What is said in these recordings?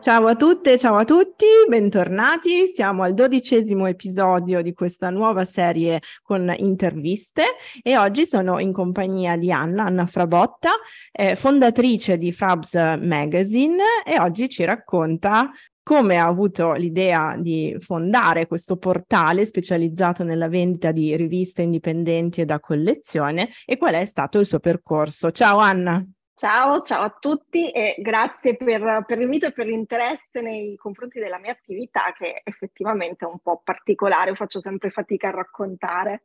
Ciao a tutte, ciao a tutti, bentornati. Siamo al dodicesimo episodio di questa nuova serie con interviste e oggi sono in compagnia di Anna, Anna Frabotta, eh, fondatrice di Frabs Magazine e oggi ci racconta come ha avuto l'idea di fondare questo portale specializzato nella vendita di riviste indipendenti e da collezione e qual è stato il suo percorso. Ciao Anna. Ciao, ciao a tutti e grazie per, per, l'invito e per l'interesse nei confronti della mia attività che effettivamente è un po' particolare, faccio sempre fatica a raccontare.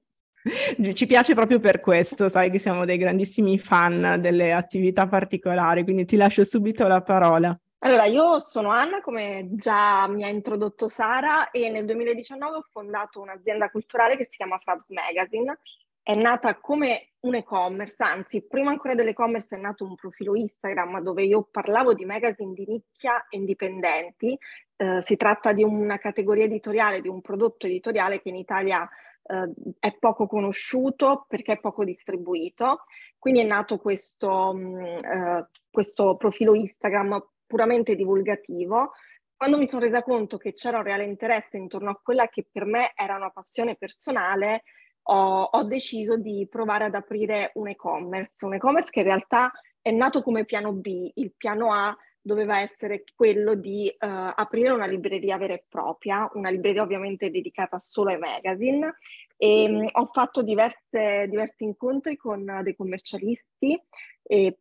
Ci piace proprio per questo, sai che siamo dei grandissimi fan delle attività particolari, quindi ti lascio subito la parola. Allora, io sono Anna, come già mi ha introdotto Sara, e nel 2019 ho fondato un'azienda culturale che si chiama Fabs Magazine, è nata come un e-commerce, anzi, prima ancora dell'e-commerce è nato un profilo Instagram dove io parlavo di magazine di nicchia indipendenti. Eh, si tratta di una categoria editoriale, di un prodotto editoriale che in Italia eh, è poco conosciuto perché è poco distribuito. Quindi è nato questo, mh, mm, eh, questo profilo Instagram puramente divulgativo. Quando mi sono resa conto che c'era un reale interesse intorno a quella che per me era una passione personale, ho, ho deciso di provare ad aprire un e-commerce, un e-commerce che in realtà è nato come piano B, il piano A doveva essere quello di uh, aprire una libreria vera e propria, una libreria ovviamente dedicata solo ai magazine. E um, ho fatto diverse, diversi incontri con dei commercialisti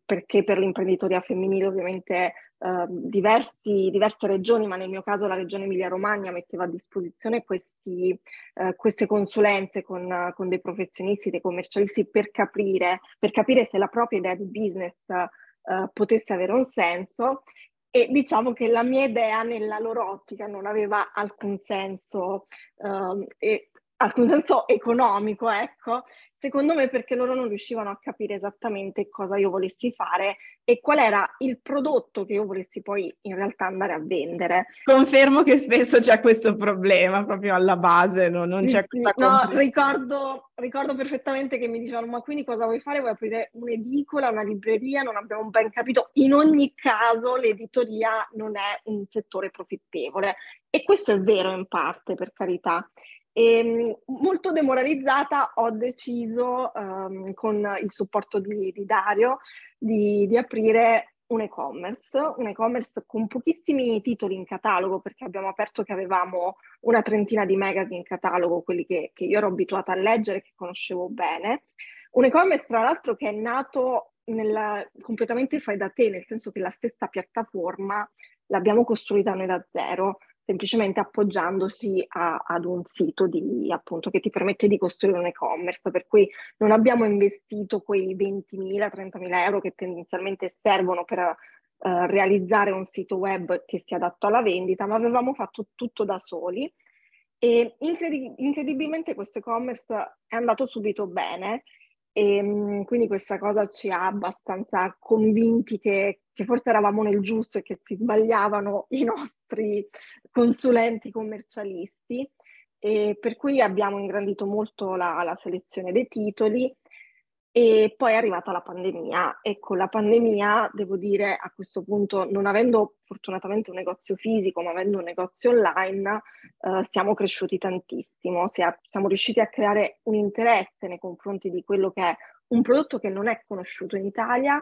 perché per l'imprenditoria femminile ovviamente uh, diversi, diverse regioni, ma nel mio caso la regione Emilia-Romagna metteva a disposizione questi, uh, queste consulenze con, con, dei professionisti, dei commercialisti per capire, per capire se la propria idea di business eh, potesse avere un senso. E diciamo che la mia idea nella loro ottica non aveva alcun senso, um, e, alcun senso economico, ecco, Secondo me perché loro non riuscivano a capire esattamente cosa io volessi fare e qual era il prodotto che io volessi poi in realtà andare a vendere. Confermo che spesso c'è questo problema proprio alla base, no? non sì, c'è sì. No, ricordo, ricordo, perfettamente che mi dicevano ma quindi cosa vuoi fare? Vuoi aprire un'edicola, una libreria? Non abbiamo ben capito. In ogni caso l'editoria non è un settore profittevole e questo è vero in parte per carità. E, ehm, molto demoralizzata ho deciso um, con il supporto di, di Dario di, di, aprire un e-commerce, un e-commerce con pochissimi titoli in catalogo perché abbiamo aperto che avevamo una trentina di magazine in catalogo, quelli che, che io ero abituata a leggere, che conoscevo bene. Un e-commerce tra l'altro che è nato nella, completamente fai da te, nel senso che la stessa piattaforma l'abbiamo costruita noi da zero semplicemente appoggiandosi a, ad un sito di, appunto, che ti permette di costruire un e-commerce, per cui non abbiamo investito quei 20.000, 30.000 euro che tendenzialmente servono per uh, realizzare un sito web che sia adatto alla vendita, ma avevamo fatto tutto da soli. E incredi- incredibilmente questo e-commerce è andato subito bene e ehm, quindi questa cosa ci ha abbastanza convinti che, che, forse eravamo nel giusto e che si sbagliavano i nostri consulenti commercialisti. E per cui abbiamo ingrandito molto la, la selezione dei titoli e poi è arrivata la pandemia e con la pandemia, devo dire, a questo punto, non avendo fortunatamente un negozio fisico, ma avendo un negozio online, eh, siamo cresciuti tantissimo. Siamo riusciti a creare un interesse nei confronti di quello che è un prodotto che non è conosciuto in Italia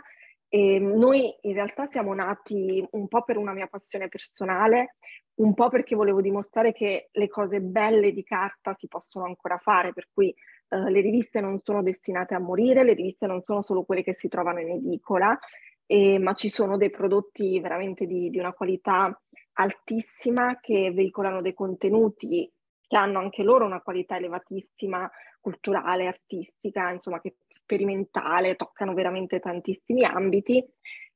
e noi in realtà siamo nati un po' per una mia passione personale, un po' perché volevo dimostrare che le cose belle di carta si possono ancora fare, per cui uh, le riviste non sono destinate a morire, le riviste non sono solo quelle che si trovano in edicola, eh, ma ci sono dei prodotti veramente di, di una qualità altissima che veicolano dei contenuti che hanno anche loro una qualità elevatissima culturale, artistica, insomma, che sperimentale, toccano veramente tantissimi ambiti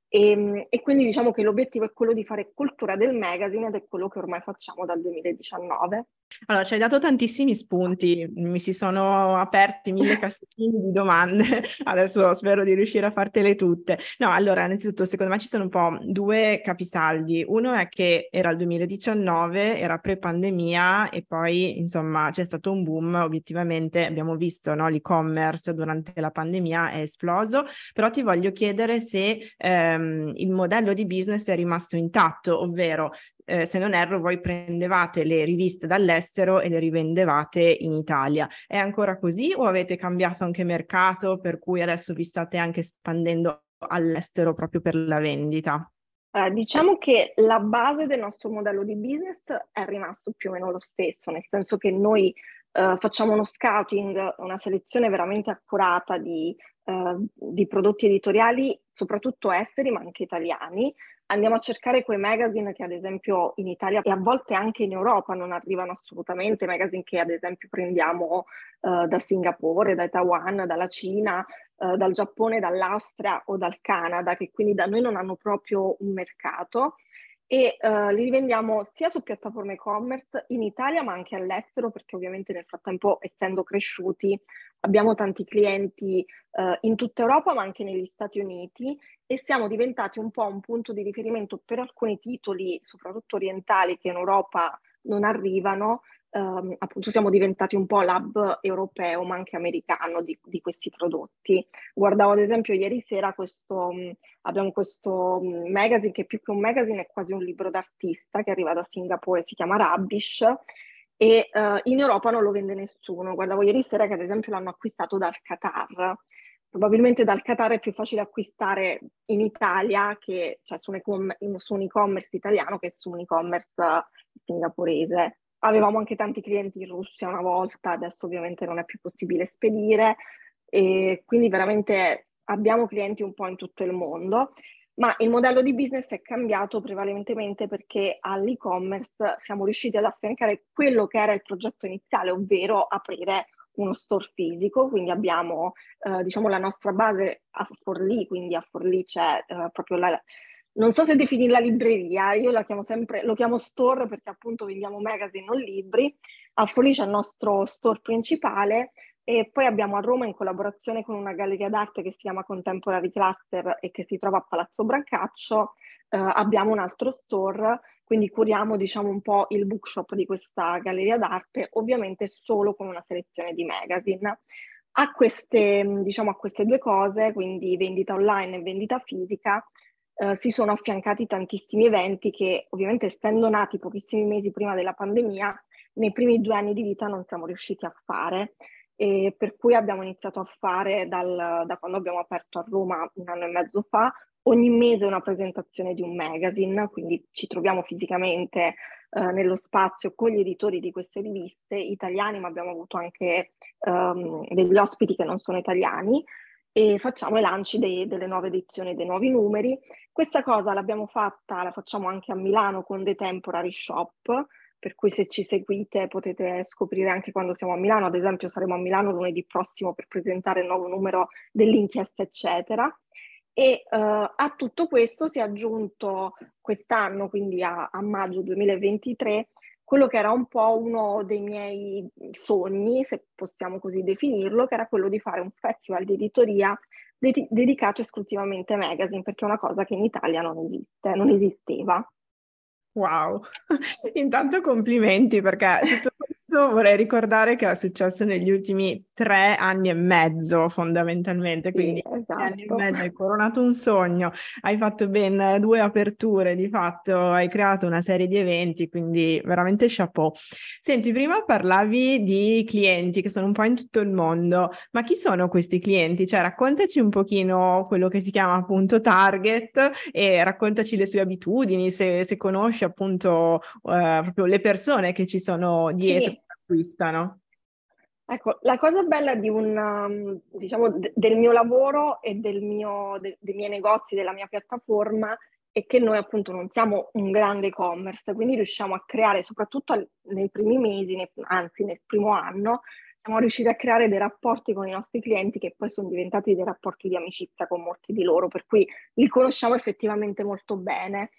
e, ehm, e, quindi diciamo che l'obiettivo è quello di fare cultura del magazine ed è quello che ormai facciamo dal 2019. Allora, ci hai dato tantissimi spunti, mi si sono aperti mille cassettini di domande, adesso spero di riuscire a fartele tutte. No, allora, innanzitutto, secondo me ci sono un po' due capisaldi. Uno è che era il 2019, era pre-pandemia e poi, insomma, c'è stato un boom, obiettivamente abbiamo visto, no, l'e-commerce durante la pandemia è esploso, però ti voglio chiedere se ehm, il modello di business è rimasto intatto, ovvero eh, se non erro, voi prendevate le riviste dall'estero e le rivendevate in Italia. È ancora così o avete cambiato anche mercato per cui adesso vi state anche espandendo all'estero proprio per la vendita? Eh, diciamo che la base del nostro modello di business è rimasto più o meno lo stesso, nel senso che noi eh, facciamo uno scouting, una selezione veramente accurata di, eh, di prodotti editoriali, soprattutto esteri ma anche italiani, andiamo a cercare quei magazine che ad esempio in Italia e a volte anche in Europa non arrivano assolutamente, magazine che ad esempio prendiamo uh, da Singapore, da Taiwan, dalla Cina, uh, dal Giappone, dall'Austria o dal Canada, che quindi da noi non hanno proprio un mercato. E uh, li rivendiamo sia su piattaforme e-commerce in Italia ma anche all'estero perché ovviamente nel frattempo essendo cresciuti abbiamo tanti clienti uh, in tutta Europa ma anche negli Stati Uniti e siamo diventati un po' un punto di riferimento per alcuni titoli, soprattutto orientali, che in Europa non arrivano. Um, appunto siamo diventati un po' l'hub europeo ma anche americano di, di questi prodotti. Guardavo ad esempio ieri sera questo, um, abbiamo questo um, magazine che più che un magazine è quasi un libro d'artista che arriva da Singapore, si chiama Rubbish e uh, in Europa non lo vende nessuno. Guardavo ieri sera che ad esempio l'hanno acquistato dal Qatar probabilmente dal Qatar è più facile acquistare in Italia che cioè su, un, e- su un e-commerce italiano che su un e-commerce singaporese. Avevamo anche tanti clienti in Russia una volta, adesso ovviamente non è più possibile spedire e quindi veramente abbiamo clienti un po' in tutto il mondo, ma il modello di business è cambiato prevalentemente perché all'e-commerce siamo riusciti ad affiancare quello che era il progetto iniziale, ovvero aprire uno store fisico, quindi abbiamo eh, diciamo la nostra base a Forlì, quindi a Forlì c'è eh, proprio la, non so se definire la libreria, io la chiamo sempre, lo chiamo store perché appunto vendiamo magazine, non libri, a Forlì c'è il nostro store principale e poi abbiamo a Roma in collaborazione con una galleria d'arte che si chiama Contemporary Cluster e che si trova a Palazzo Brancaccio, eh, abbiamo un altro store quindi curiamo diciamo un po' il bookshop di questa galleria d'arte, ovviamente solo con una selezione di magazine. A queste, diciamo, a queste due cose, quindi vendita online e vendita fisica, eh, si sono affiancati tantissimi eventi che ovviamente essendo nati pochissimi mesi prima della pandemia, nei primi due anni di vita non siamo riusciti a fare. E per cui abbiamo iniziato a fare dal, da quando abbiamo aperto a Roma un anno e mezzo fa ogni mese una presentazione di un magazine, quindi ci troviamo fisicamente eh, nello spazio con gli editori di queste riviste italiani, ma abbiamo avuto anche um, degli ospiti che non sono italiani e facciamo i lanci dei, delle nuove edizioni, dei nuovi numeri. Questa cosa l'abbiamo fatta, la facciamo anche a Milano con The Temporary Shop, per cui se ci seguite potete scoprire anche quando siamo a Milano, ad esempio saremo a Milano lunedì prossimo per presentare il nuovo numero dell'inchiesta, eccetera. E uh, a tutto questo si è aggiunto quest'anno, quindi a, a, maggio 2023, quello che era un po' uno dei miei sogni, se possiamo così definirlo, che era quello di fare un festival di editoria de- dedicato esclusivamente ai magazine, perché è una cosa che in Italia non esiste, non esisteva. Wow, intanto complimenti perché tutto questo vorrei ricordare che è successo negli ultimi tre anni e mezzo fondamentalmente, quindi sì, esatto. anni e esatto. mezzo hai coronato un sogno, hai fatto ben due aperture di fatto, hai creato una serie di eventi, quindi veramente chapeau. Senti, prima parlavi di clienti che sono un po' in tutto il mondo, ma chi sono questi clienti? Cioè raccontaci un pochino quello che si chiama appunto target e raccontaci le sue abitudini, se, se conosci appunto eh, proprio le persone che ci sono dietro sì. che acquistano. Ecco, la cosa bella di un, um, diciamo, d- del mio lavoro e del mio, de- dei miei negozi, della mia piattaforma, è che noi appunto non siamo un grande e-commerce, quindi riusciamo a creare soprattutto nei primi mesi, anzi nel primo anno, siamo riusciti a creare dei rapporti con i nostri clienti che poi sono diventati dei rapporti di amicizia con molti di loro, per cui li conosciamo effettivamente molto bene.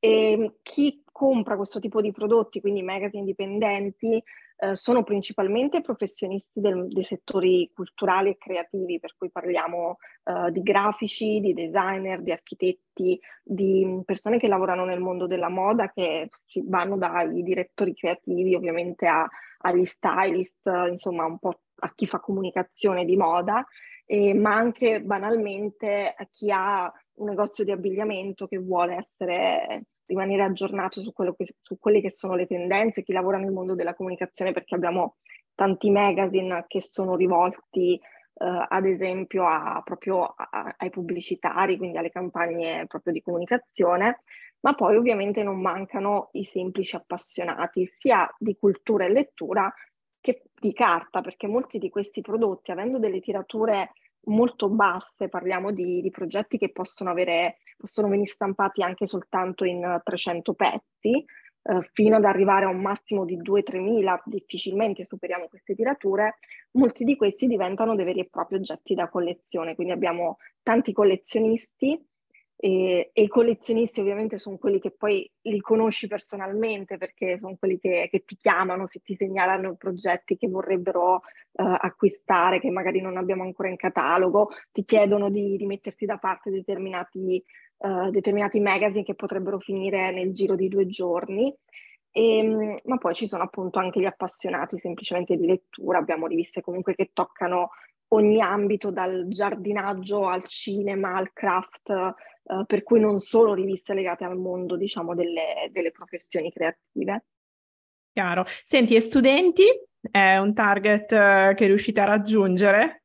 E chi compra questo tipo di prodotti, quindi magazine indipendenti, eh, sono principalmente professionisti del, dei settori culturali e creativi, per cui parliamo eh, di grafici, di designer, di architetti, di persone che lavorano nel mondo della moda, che vanno dai direttori creativi ovviamente a, agli stylist, insomma un po' a chi fa comunicazione di moda, eh, ma anche banalmente a chi ha un negozio di abbigliamento che vuole essere rimanere aggiornato su, che, su quelle che sono le tendenze, chi lavora nel mondo della comunicazione, perché abbiamo tanti magazine che sono rivolti eh, ad esempio a, proprio a, ai pubblicitari, quindi alle campagne proprio di comunicazione, ma poi ovviamente non mancano i semplici appassionati sia di cultura e lettura che di carta, perché molti di questi prodotti, avendo delle tirature molto basse, parliamo di, di progetti che possono, avere, possono venire stampati anche soltanto in 300 pezzi, eh, fino ad arrivare a un massimo di 2-3 mila, difficilmente superiamo queste tirature, molti di questi diventano dei veri e propri oggetti da collezione, quindi abbiamo tanti collezionisti e, e, i collezionisti ovviamente sono quelli che poi li conosci personalmente perché sono quelli che, che ti chiamano se ti segnalano progetti che vorrebbero uh, acquistare, che magari non abbiamo ancora in catalogo, ti chiedono di, di metterti da parte determinati, uh, determinati magazine che potrebbero finire nel giro di due giorni. E, ehm, ma poi ci sono appunto anche gli appassionati semplicemente di lettura, abbiamo riviste comunque che toccano ogni ambito, dal giardinaggio al cinema, al craft, eh, per cui non solo riviste legate al mondo, diciamo, delle, delle professioni creative. Chiaro. Senti, e studenti? È un target uh, che riuscite a raggiungere?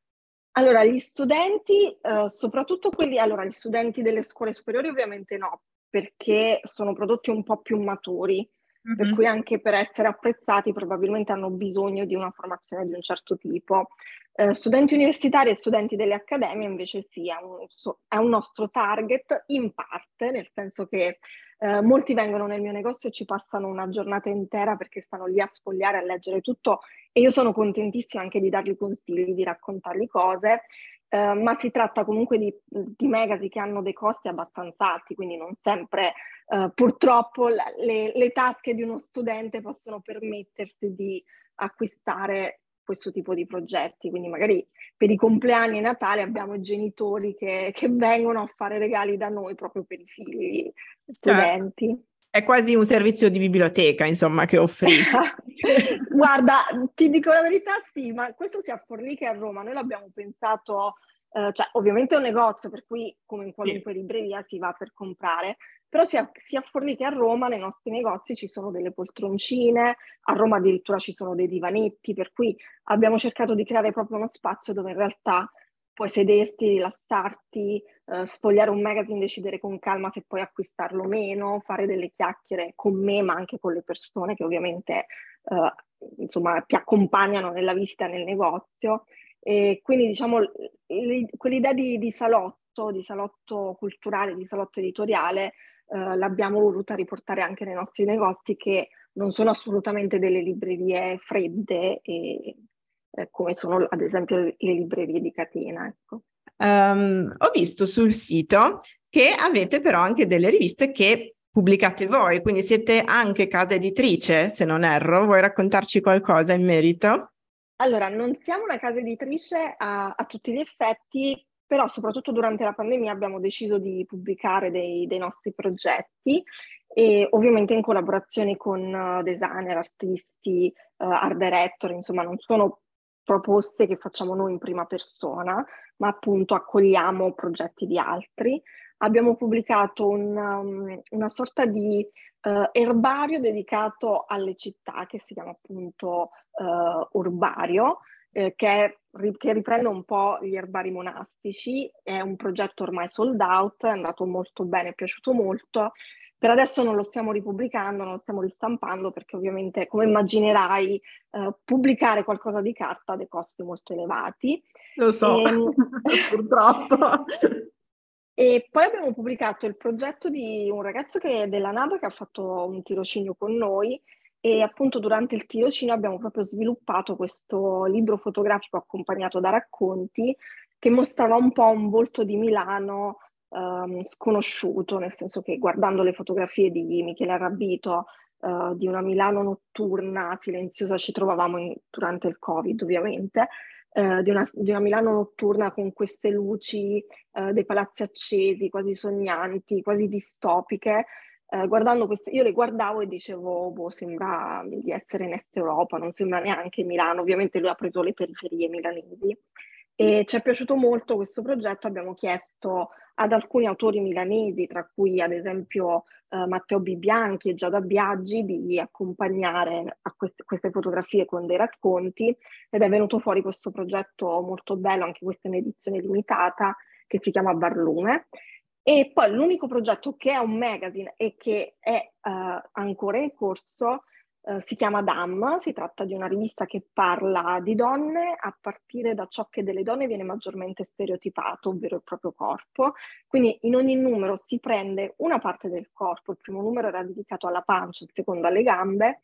Allora, gli studenti, uh, soprattutto quelli, allora, gli studenti delle scuole superiori ovviamente no, perché sono prodotti un po' più maturi, mm-hmm. per cui anche per essere apprezzati probabilmente hanno bisogno di una formazione di un certo tipo. Eh, studenti universitari e studenti delle accademie invece sì, è un, è un nostro target in parte, nel senso che eh, molti vengono nel mio negozio e ci passano una giornata intera perché stanno lì a sfogliare, a leggere tutto e io sono contentissima anche di dargli consigli, di raccontargli cose, eh, ma si tratta comunque di, di magazine che hanno dei costi abbastanza alti, quindi non sempre eh, purtroppo le, le tasche di uno studente possono permettersi di acquistare questo tipo di progetti. Quindi magari per i compleanni e Natale abbiamo i genitori che, che vengono a fare regali da noi proprio per i figli studenti. Certo. È quasi un servizio di biblioteca, insomma, che offri. Guarda, ti dico la verità, sì, ma questo sia a Forlì che a Roma. Noi l'abbiamo pensato, eh, cioè ovviamente è un negozio, per cui come in qualunque libreria si va per comprare, però sia, sia che a Roma nei nostri negozi ci sono delle poltroncine, a Roma addirittura ci sono dei divanetti, per cui abbiamo cercato di creare proprio uno spazio dove in realtà puoi sederti, rilassarti, eh, sfogliare un magazine, decidere con calma se puoi acquistarlo o meno, fare delle chiacchiere con me, ma anche con le persone che ovviamente eh, insomma, ti accompagnano nella visita nel negozio. E quindi diciamo quell'idea di, di salotto, di salotto culturale, di salotto editoriale, eh, l'abbiamo voluta riportare anche nei nostri negozi che non sono assolutamente delle librerie fredde e, eh, come sono ad esempio le librerie di catena. Ecco. Um, ho visto sul sito che avete però anche delle riviste che pubblicate voi, quindi siete anche casa editrice, se non erro. Vuoi raccontarci qualcosa in merito? Allora, non siamo una casa editrice a, a tutti gli effetti, però soprattutto durante la pandemia abbiamo deciso di pubblicare dei, dei nostri progetti e ovviamente in collaborazione con uh, designer, artisti, uh, art director, insomma non sono proposte che facciamo noi in prima persona, ma appunto accogliamo progetti di altri. Abbiamo pubblicato un, um, una sorta di uh, erbario dedicato alle città che si chiama appunto uh, Urbario, eh, che, che, riprende un po' gli erbari monastici, è un progetto ormai sold out, è andato molto bene, è piaciuto molto. Per adesso non lo stiamo ripubblicando, non lo stiamo ristampando perché ovviamente, come immaginerai, eh, pubblicare qualcosa di carta ha dei costi molto elevati. Lo so, e, ehm, purtroppo. E poi abbiamo pubblicato il progetto di un ragazzo che della NAB che ha fatto un tirocinio con noi e appunto durante il tirocinio abbiamo proprio sviluppato questo libro fotografico accompagnato da racconti che mostrava un po' un volto di Milano um, sconosciuto, nel senso che guardando le fotografie di Michele Arrabito uh, di una Milano notturna, silenziosa, ci trovavamo in, durante il Covid ovviamente, uh, di, una, di, una, Milano notturna con queste luci, uh, dei palazzi accesi, quasi sognanti, quasi distopiche. guardando queste, io le guardavo e dicevo, boh, sembra di essere in Est Europa, non sembra neanche Milano. Ovviamente lui ha preso le periferie milanesi. E ci è piaciuto molto questo progetto, abbiamo chiesto ad alcuni autori milanesi, tra cui ad esempio eh, Matteo Bibianchi e Giada Biaggi, di accompagnare a queste, queste, fotografie con dei racconti ed è venuto fuori questo progetto molto bello, anche questa è un'edizione limitata, che si chiama Barlume. E poi l'unico progetto che è un magazine e che è eh, ancora in corso eh, si chiama DAM, si tratta di una rivista che parla di donne a partire da ciò che delle donne viene maggiormente stereotipato, ovvero il proprio corpo. Quindi in ogni numero si prende una parte del corpo, il primo numero era dedicato alla pancia, il secondo alle gambe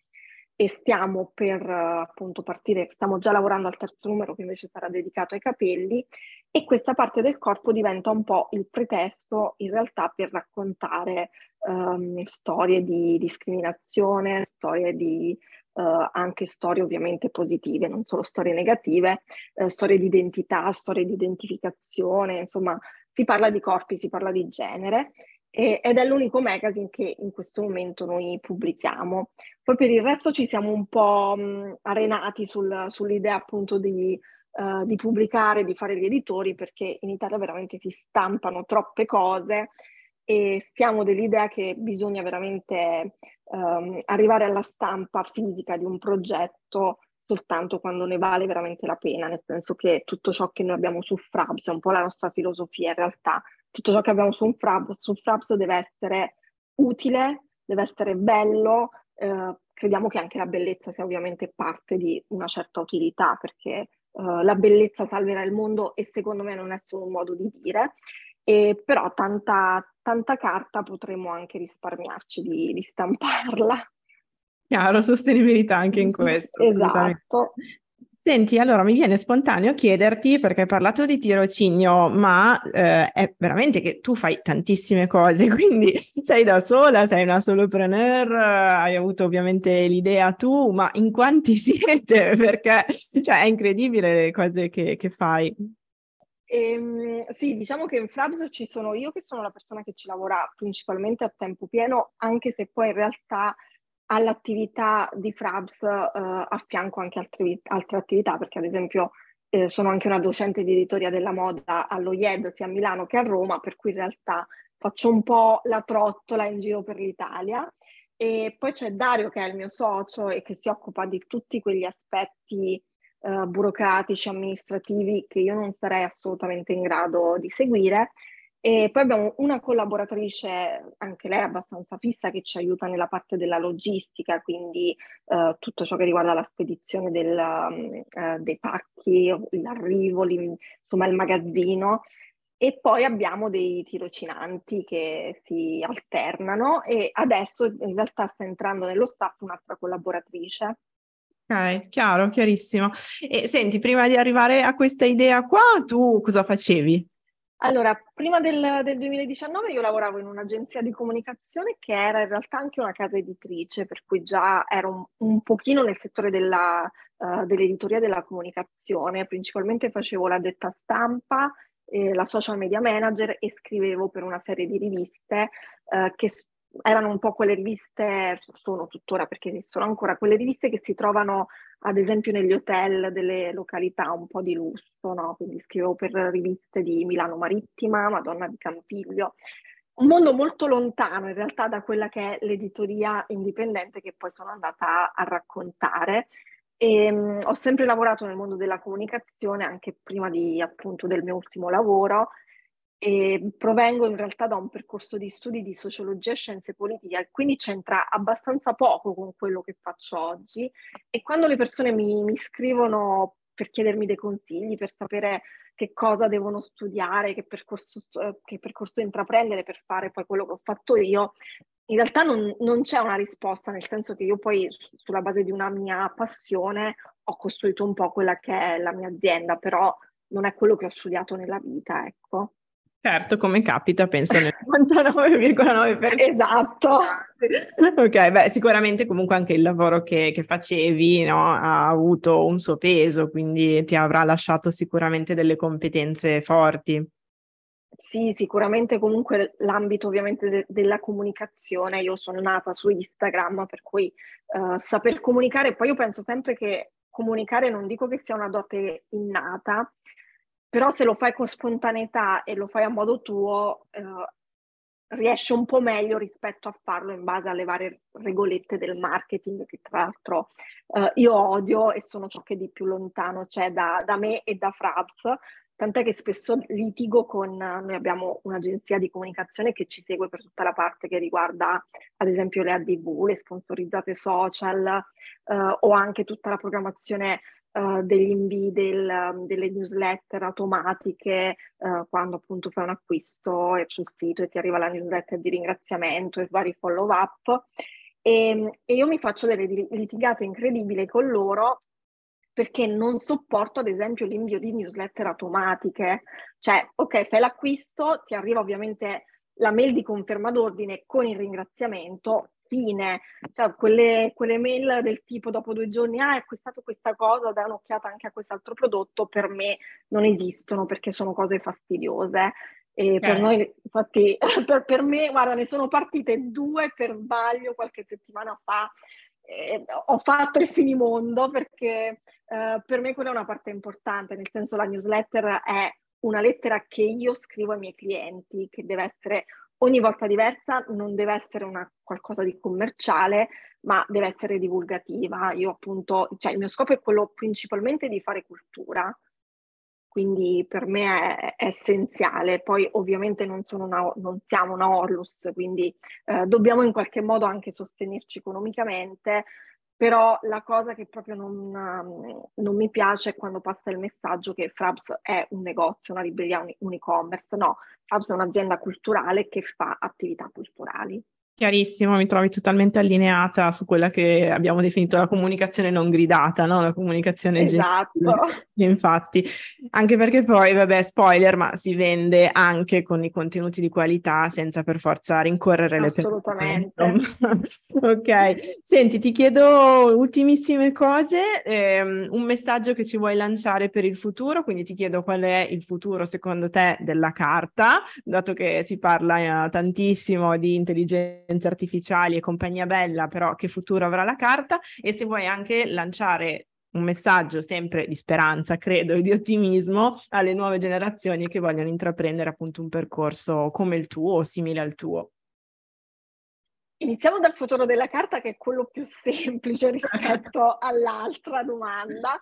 e stiamo per appunto partire, stiamo già lavorando al terzo numero che invece sarà dedicato ai capelli e questa parte del corpo diventa un po' il pretesto in realtà per raccontare um, storie di discriminazione, storie di uh, anche storie ovviamente positive, non solo storie negative, uh, storie di identità, storie di identificazione, insomma si parla di corpi, si parla di genere e, ed è l'unico magazine che in questo momento noi pubblichiamo. Poi per il resto ci siamo un po' mh, arenati sul, sull'idea appunto di Uh, di pubblicare, di fare gli editori, perché in Italia veramente si stampano troppe cose e stiamo dell'idea che bisogna veramente um, arrivare alla stampa fisica di un progetto soltanto quando ne vale veramente la pena, nel senso che tutto ciò che noi abbiamo su Frabs, è un po' la nostra filosofia in realtà, tutto ciò che abbiamo su, Frabs, su Frabs deve essere utile, deve essere bello, eh, crediamo che anche la bellezza sia ovviamente parte di una certa utilità, perché uh, la bellezza salverà il mondo e secondo me non è solo un modo di dire, e però tanta, tanta carta potremmo anche risparmiarci di, di stamparla. Chiaro, sostenibilità anche in questo. esatto. Senti, allora mi viene spontaneo chiederti, perché hai parlato di tirocinio, ma eh, è veramente che tu fai tantissime cose, quindi sei da sola, sei una solopreneur, hai avuto ovviamente l'idea tu, ma in quanti siete? Perché cioè, è incredibile le cose che, che fai. Ehm, sì, diciamo che in Frabs ci sono io che sono la persona che ci lavora principalmente a tempo pieno, anche se poi in realtà all'attività di Frabs eh, affianco anche altre, altre, attività, perché ad esempio eh, sono anche una docente di editoria della moda allo IED sia a Milano che a Roma, per cui in realtà faccio un po' la trottola in giro per l'Italia. E poi c'è Dario che è il mio socio e che si occupa di tutti quegli aspetti eh, burocratici, amministrativi che io non sarei assolutamente in grado di seguire. E poi abbiamo una collaboratrice, anche lei abbastanza fissa, che ci aiuta nella parte della logistica, quindi eh, tutto ciò che riguarda la spedizione del, eh, dei pacchi, l'arrivo, insomma il magazzino. E poi abbiamo dei tirocinanti che si alternano e adesso in realtà sta entrando nello staff un'altra collaboratrice. Ok, chiaro, chiarissimo. E senti, prima di arrivare a questa idea qua, tu cosa facevi? Allora, prima del, del 2019 io lavoravo in un'agenzia di comunicazione che era in realtà anche una casa editrice, per cui già ero un, un pochino nel settore della, uh, dell'editoria della comunicazione. Principalmente facevo la detta stampa, eh, la social media manager e scrivevo per una serie di riviste uh, che erano un po' quelle riviste, sono tuttora perché esistono ancora, quelle riviste che si trovano ad esempio negli hotel delle località un po' di lusso, no? quindi scrivevo per riviste di Milano Marittima, Madonna di Campiglio, un mondo molto lontano in realtà da quella che è l'editoria indipendente che poi sono andata a raccontare. E, um, ho sempre lavorato nel mondo della comunicazione, anche prima di, appunto, del mio ultimo lavoro, e provengo in realtà da un percorso di studi di sociologia e scienze politiche, quindi c'entra abbastanza poco con quello che faccio oggi e quando le persone mi, mi scrivono per chiedermi dei consigli, per sapere che cosa devono studiare, che percorso, che percorso intraprendere per fare poi quello che ho fatto io, in realtà non, non, c'è una risposta, nel senso che io poi sulla base di una mia passione ho costruito un po' quella che è la mia azienda, però non è quello che ho studiato nella vita, ecco. Certo, come capita, penso nel 99,9%. esatto. ok, beh, sicuramente comunque anche il lavoro che, che facevi no, ha avuto un suo peso, quindi ti avrà lasciato sicuramente delle competenze forti. Sì, sicuramente comunque l'ambito ovviamente de- della comunicazione, io sono nata su Instagram, per cui uh, saper comunicare, poi io penso sempre che comunicare non dico che sia una dote innata, però se lo fai con spontaneità e lo fai a modo tuo, uh, riesce un po' meglio rispetto a farlo in base alle varie regolette del marketing, che tra l'altro uh, io odio e sono ciò che di più lontano c'è da, da me e da Frabs, tant'è che spesso litigo con, noi abbiamo un'agenzia di comunicazione che ci segue per tutta la parte che riguarda ad esempio le ADV, le sponsorizzate social eh, o anche tutta la programmazione eh, degli invii del, delle newsletter automatiche eh, quando appunto fai un acquisto sul sito e ti arriva la newsletter di ringraziamento e vari follow up. E, e io mi faccio delle litigate incredibili con loro perché non sopporto ad esempio l'invio di newsletter automatiche. Cioè, ok, fai l'acquisto, ti arriva ovviamente la mail di conferma d'ordine con il ringraziamento, fine. Cioè, quelle, quelle mail del tipo dopo due giorni, ah, hai acquistato questa cosa, dai un'occhiata anche a quest'altro prodotto, per me non esistono perché sono cose fastidiose. E per noi, infatti, per, per me, guarda, ne sono partite due per sbaglio qualche settimana fa. Eh, ho fatto il finimondo perché eh, per me quella è una parte importante, nel senso la newsletter è una lettera che io scrivo ai miei clienti, che deve essere ogni volta diversa, non deve essere una, qualcosa di commerciale, ma deve essere divulgativa. Io appunto, cioè il mio scopo è quello principalmente di fare cultura, quindi per me è, è essenziale. Poi ovviamente non, una, non, siamo una Orlus, quindi eh, dobbiamo in qualche modo anche sostenerci economicamente, però la cosa che proprio non, um, non, mi piace è quando passa il messaggio che Frabs è un negozio, una libreria, un e-commerce. No, Frabs è un'azienda culturale che fa attività culturali. Chiarissimo, mi trovi totalmente allineata su quella che abbiamo definito la comunicazione non gridata, no? La comunicazione esatto. Gentile. Infatti, anche perché poi, vabbè, spoiler, ma si vende anche con i contenuti di qualità senza per forza rincorrere le persone. Assolutamente. ok, senti, ti chiedo ultimissime cose, eh, un messaggio che ci vuoi lanciare per il futuro, quindi ti chiedo qual è il futuro secondo te della carta, dato che si parla eh, tantissimo di intelligenza artificiali e compagnia bella, però che futuro avrà la carta e se vuoi anche lanciare un messaggio sempre di speranza, credo, e di ottimismo alle nuove generazioni che vogliono intraprendere appunto un percorso come il tuo o simile al tuo. Iniziamo dal futuro della carta, che è quello più semplice rispetto all'altra domanda.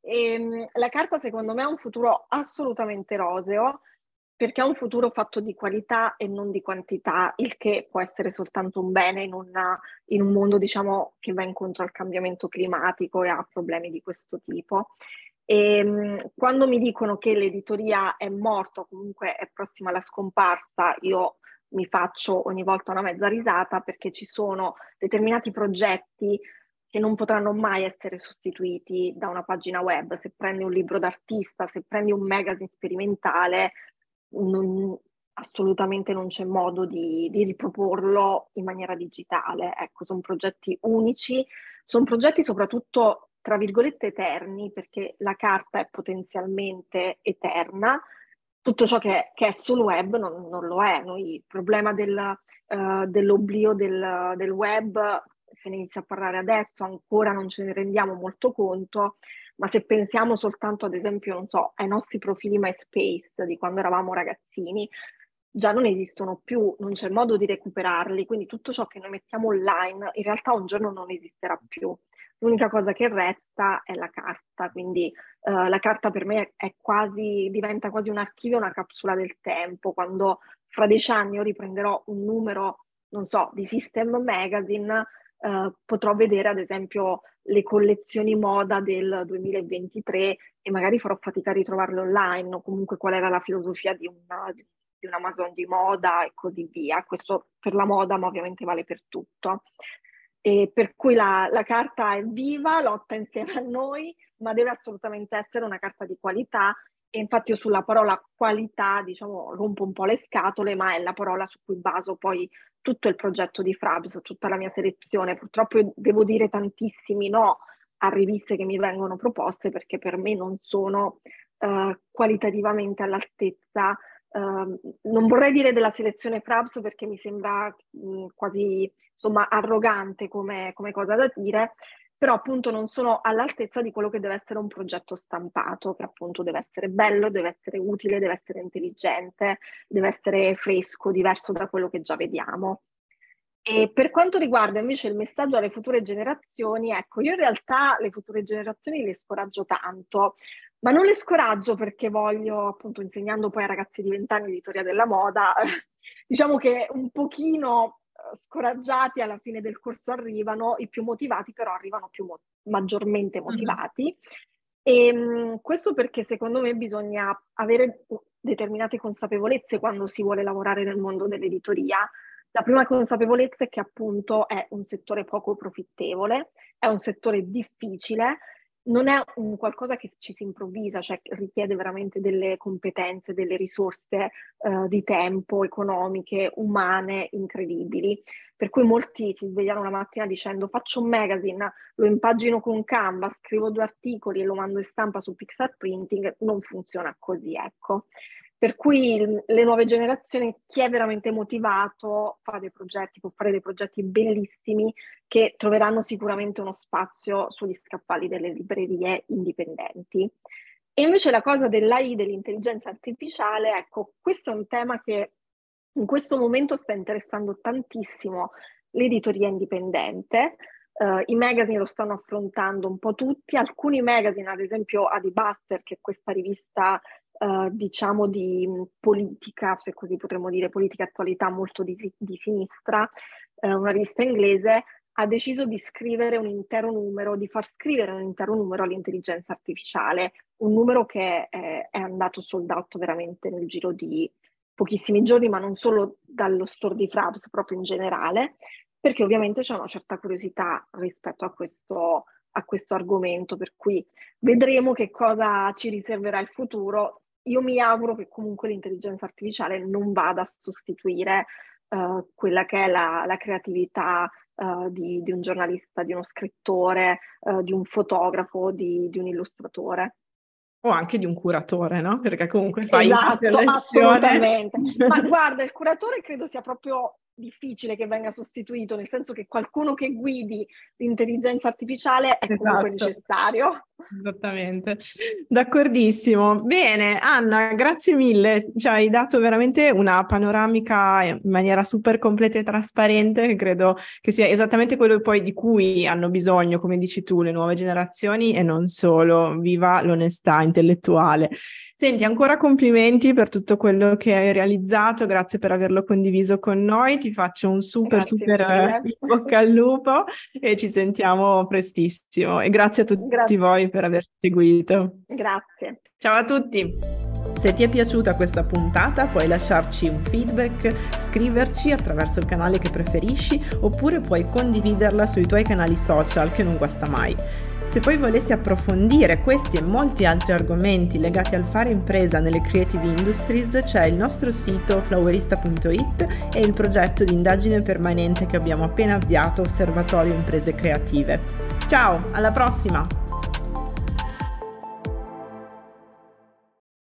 E, ehm, la carta, secondo me, ha un futuro assolutamente roseo, perché ha un futuro fatto di qualità e non di quantità, il che può essere soltanto un bene in, una, in un mondo diciamo, che va incontro al cambiamento climatico e ha problemi di questo tipo. E, ehm, quando mi dicono che l'editoria è morta o comunque è prossima alla scomparsa, io mi faccio ogni volta una mezza risata perché ci sono determinati progetti che non potranno mai essere sostituiti da una pagina web. Se prendi un libro d'artista, se prendi un magazine sperimentale, non, assolutamente non c'è modo di, di, riproporlo in maniera digitale. Ecco, sono progetti unici, sono progetti soprattutto, tra virgolette, eterni, perché la carta è potenzialmente eterna. Tutto ciò che, che è sul web non, non, lo è. Noi, il problema del, uh, dell'oblio del, del web se ne inizia a parlare adesso, ancora non ce ne rendiamo molto conto, ma se pensiamo soltanto ad esempio, non so, ai nostri profili MySpace di quando eravamo ragazzini, già non esistono più, non c'è modo di recuperarli, quindi tutto ciò che noi mettiamo online in realtà un giorno non esisterà più. L'unica cosa che resta è la carta, quindi uh, la carta per me è quasi, diventa quasi un archivio, una capsula del tempo. Quando fra dieci anni io riprenderò un numero, non so, di System Magazine, eh, potrò vedere ad esempio le collezioni moda del 2023 e magari farò fatica a ritrovarle online o comunque qual era la filosofia di, una, di un Amazon di moda e così via. Questo per la moda, ma ovviamente vale per tutto. E per cui la, la carta è viva, lotta insieme a noi, ma deve assolutamente essere una carta di qualità e infatti io sulla parola qualità, diciamo, rompo un po' le scatole, ma è la parola su cui baso poi tutto il progetto di Frabs, tutta la mia selezione. Purtroppo devo dire tantissimi no a riviste che mi vengono proposte perché per me non sono uh, qualitativamente all'altezza. Uh, non vorrei dire della selezione Frabs perché mi sembra mh, quasi insomma arrogante come, come cosa da dire, però appunto non sono all'altezza di quello che deve essere un progetto stampato, che appunto deve essere bello, deve essere utile, deve essere intelligente, deve essere fresco, diverso da quello che già vediamo. E per quanto riguarda invece il messaggio alle future generazioni, ecco, io in realtà le future generazioni le scoraggio tanto, ma non le scoraggio perché voglio, appunto, insegnando poi ai ragazzi di vent'anni di teoria della moda, diciamo che un pochino scoraggiati alla fine del corso arrivano, i più motivati però arrivano più mo- maggiormente motivati. Mm-hmm. E mh, questo perché secondo me bisogna avere determinate consapevolezze quando si vuole lavorare nel mondo dell'editoria. La prima consapevolezza è che appunto è un settore poco profittevole, è un settore difficile non è un qualcosa che ci si improvvisa, cioè richiede veramente delle competenze, delle risorse eh, di tempo, economiche, umane, incredibili. Per cui molti si svegliano una mattina dicendo faccio un magazine, lo impagino con Canva, scrivo due articoli e lo mando in stampa su Pixar Printing, non funziona così, ecco. Per cui le nuove generazioni, chi è veramente motivato fa dei progetti, può fare dei progetti bellissimi che troveranno sicuramente uno spazio sugli scaffali delle librerie indipendenti. E invece la cosa dell'AI, dell'intelligenza artificiale, ecco, questo è un tema che in questo momento sta interessando tantissimo l'editoria indipendente. Uh, I magazine lo stanno affrontando un po' tutti, alcuni magazine, ad esempio Adibuster, che è questa rivista uh, diciamo di politica, se così potremmo dire, politica attualità molto di, di sinistra, uh, una rivista inglese, ha deciso di scrivere un intero numero, di far scrivere un intero numero all'intelligenza artificiale, un numero che è, è andato sold out veramente nel giro di pochissimi giorni, ma non solo dallo store di Frabs, proprio in generale, perché ovviamente c'è una certa curiosità rispetto a questo, a questo argomento, per cui vedremo che cosa ci riserverà il futuro io mi auguro che comunque l'intelligenza artificiale non vada a sostituire uh, quella che è la, la creatività uh, di, di, un giornalista, di uno scrittore, uh, di un fotografo, di, di un illustratore o anche di un curatore, no? Perché comunque fai esatto, assolutamente. Ma guarda, il curatore credo sia proprio difficile che venga sostituito, nel senso che qualcuno che guidi l'intelligenza artificiale è esatto. comunque necessario. Esattamente, d'accordissimo. Bene, Anna, grazie mille, ci hai dato veramente una panoramica in maniera super completa e trasparente, che credo che sia esattamente quello poi di cui hanno bisogno, come dici tu, le nuove generazioni e non solo. Viva l'onestà intellettuale. Senti, ancora complimenti per tutto quello che hai realizzato, grazie per averlo condiviso con noi, ti faccio un super grazie super eh, mille. bocca al lupo e ci sentiamo prestissimo e grazie a tutti grazie. voi per aver seguito. Grazie. Ciao a tutti. Se ti è piaciuta questa puntata puoi lasciarci un feedback, scriverci attraverso il canale che preferisci oppure puoi condividerla sui tuoi canali social che non guasta mai. Se poi volessi approfondire questi e molti altri argomenti legati al fare impresa nelle creative industries, c'è il nostro sito flowerista.it e il progetto di indagine permanente che abbiamo appena avviato, Osservatorio Imprese Creative. Ciao, alla prossima!